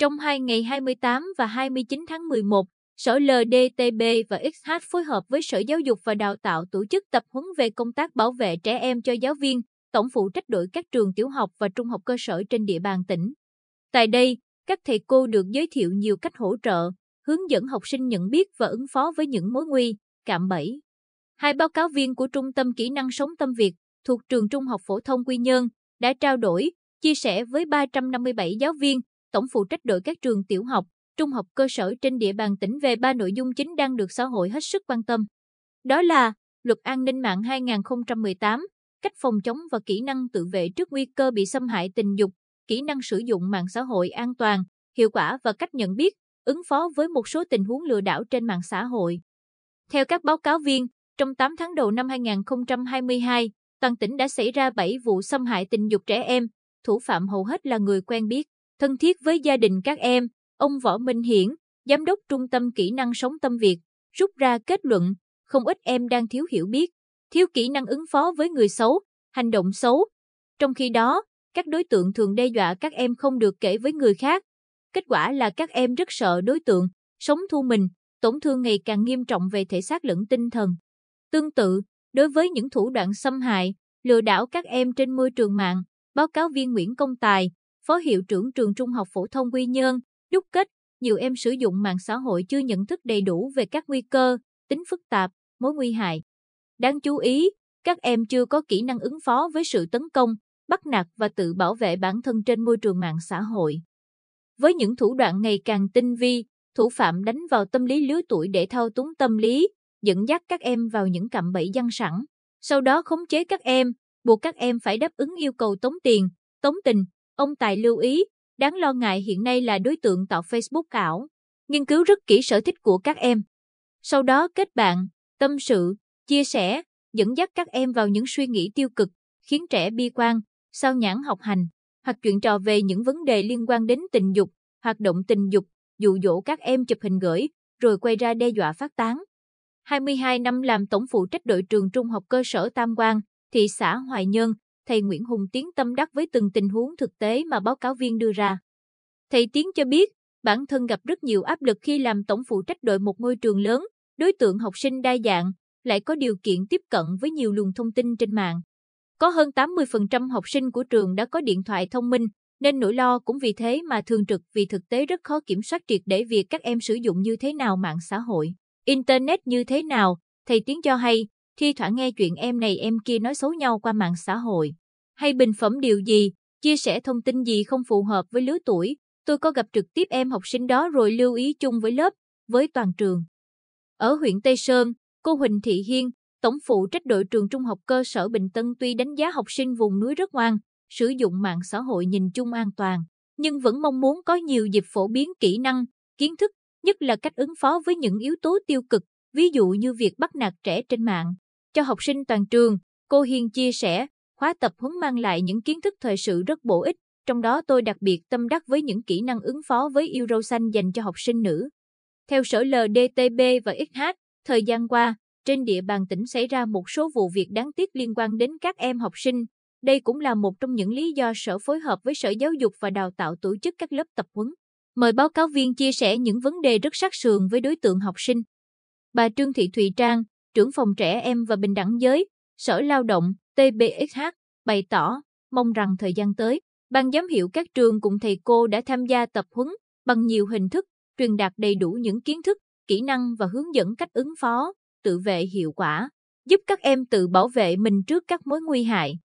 Trong hai ngày 28 và 29 tháng 11, Sở LDTB và XH phối hợp với Sở Giáo dục và Đào tạo tổ chức tập huấn về công tác bảo vệ trẻ em cho giáo viên, tổng phụ trách đội các trường tiểu học và trung học cơ sở trên địa bàn tỉnh. Tại đây, các thầy cô được giới thiệu nhiều cách hỗ trợ, hướng dẫn học sinh nhận biết và ứng phó với những mối nguy, cạm bẫy. Hai báo cáo viên của Trung tâm Kỹ năng sống tâm Việt thuộc trường Trung học phổ thông Quy Nhơn đã trao đổi, chia sẻ với 357 giáo viên, tổng phụ trách đội các trường tiểu học, trung học cơ sở trên địa bàn tỉnh về ba nội dung chính đang được xã hội hết sức quan tâm. Đó là Luật An ninh mạng 2018, cách phòng chống và kỹ năng tự vệ trước nguy cơ bị xâm hại tình dục, kỹ năng sử dụng mạng xã hội an toàn, hiệu quả và cách nhận biết, ứng phó với một số tình huống lừa đảo trên mạng xã hội. Theo các báo cáo viên, trong 8 tháng đầu năm 2022, toàn tỉnh đã xảy ra 7 vụ xâm hại tình dục trẻ em, thủ phạm hầu hết là người quen biết, thân thiết với gia đình các em. Ông Võ Minh Hiển, Giám đốc Trung tâm Kỹ năng Sống Tâm Việt, rút ra kết luận, không ít em đang thiếu hiểu biết, thiếu kỹ năng ứng phó với người xấu, hành động xấu. Trong khi đó, các đối tượng thường đe dọa các em không được kể với người khác. Kết quả là các em rất sợ đối tượng, sống thu mình, tổn thương ngày càng nghiêm trọng về thể xác lẫn tinh thần. Tương tự, đối với những thủ đoạn xâm hại, lừa đảo các em trên môi trường mạng, báo cáo viên Nguyễn Công Tài, Phó Hiệu trưởng trường Trung học Phổ thông Quy Nhơn, đúc kết, nhiều em sử dụng mạng xã hội chưa nhận thức đầy đủ về các nguy cơ, tính phức tạp, mối nguy hại. Đáng chú ý, các em chưa có kỹ năng ứng phó với sự tấn công, bắt nạt và tự bảo vệ bản thân trên môi trường mạng xã hội. Với những thủ đoạn ngày càng tinh vi, thủ phạm đánh vào tâm lý lứa tuổi để thao túng tâm lý, dẫn dắt các em vào những cạm bẫy dân sẵn, sau đó khống chế các em, buộc các em phải đáp ứng yêu cầu tống tiền, tống tình. Ông Tài lưu ý, đáng lo ngại hiện nay là đối tượng tạo Facebook ảo, nghiên cứu rất kỹ sở thích của các em. Sau đó kết bạn, tâm sự, chia sẻ, dẫn dắt các em vào những suy nghĩ tiêu cực, khiến trẻ bi quan, sao nhãn học hành, hoặc chuyện trò về những vấn đề liên quan đến tình dục, hoạt động tình dục, dụ dỗ các em chụp hình gửi, rồi quay ra đe dọa phát tán. 22 năm làm tổng phụ trách đội trường trung học cơ sở Tam Quang, thị xã Hoài Nhơn, thầy Nguyễn Hùng Tiến tâm đắc với từng tình huống thực tế mà báo cáo viên đưa ra. Thầy Tiến cho biết, bản thân gặp rất nhiều áp lực khi làm tổng phụ trách đội một ngôi trường lớn, đối tượng học sinh đa dạng, lại có điều kiện tiếp cận với nhiều luồng thông tin trên mạng. Có hơn 80% học sinh của trường đã có điện thoại thông minh, nên nỗi lo cũng vì thế mà thường trực vì thực tế rất khó kiểm soát triệt để việc các em sử dụng như thế nào mạng xã hội. Internet như thế nào, thầy Tiến cho hay, thi thoảng nghe chuyện em này em kia nói xấu nhau qua mạng xã hội. Hay bình phẩm điều gì, chia sẻ thông tin gì không phù hợp với lứa tuổi, tôi có gặp trực tiếp em học sinh đó rồi lưu ý chung với lớp, với toàn trường. Ở huyện Tây Sơn, cô Huỳnh Thị Hiên, tổng phụ trách đội trường trung học cơ sở Bình Tân tuy đánh giá học sinh vùng núi rất ngoan, sử dụng mạng xã hội nhìn chung an toàn, nhưng vẫn mong muốn có nhiều dịp phổ biến kỹ năng, kiến thức nhất là cách ứng phó với những yếu tố tiêu cực, ví dụ như việc bắt nạt trẻ trên mạng. Cho học sinh toàn trường, cô Hiên chia sẻ, khóa tập huấn mang lại những kiến thức thời sự rất bổ ích, trong đó tôi đặc biệt tâm đắc với những kỹ năng ứng phó với Euro xanh dành cho học sinh nữ. Theo Sở LDTB và XH, thời gian qua, trên địa bàn tỉnh xảy ra một số vụ việc đáng tiếc liên quan đến các em học sinh. Đây cũng là một trong những lý do Sở phối hợp với Sở Giáo dục và Đào tạo tổ chức các lớp tập huấn. Mời báo cáo viên chia sẻ những vấn đề rất sát sườn với đối tượng học sinh. Bà Trương Thị Thùy Trang, trưởng phòng trẻ em và bình đẳng giới, Sở Lao động, TBXH, bày tỏ, mong rằng thời gian tới, ban giám hiệu các trường cùng thầy cô đã tham gia tập huấn bằng nhiều hình thức, truyền đạt đầy đủ những kiến thức, kỹ năng và hướng dẫn cách ứng phó, tự vệ hiệu quả, giúp các em tự bảo vệ mình trước các mối nguy hại.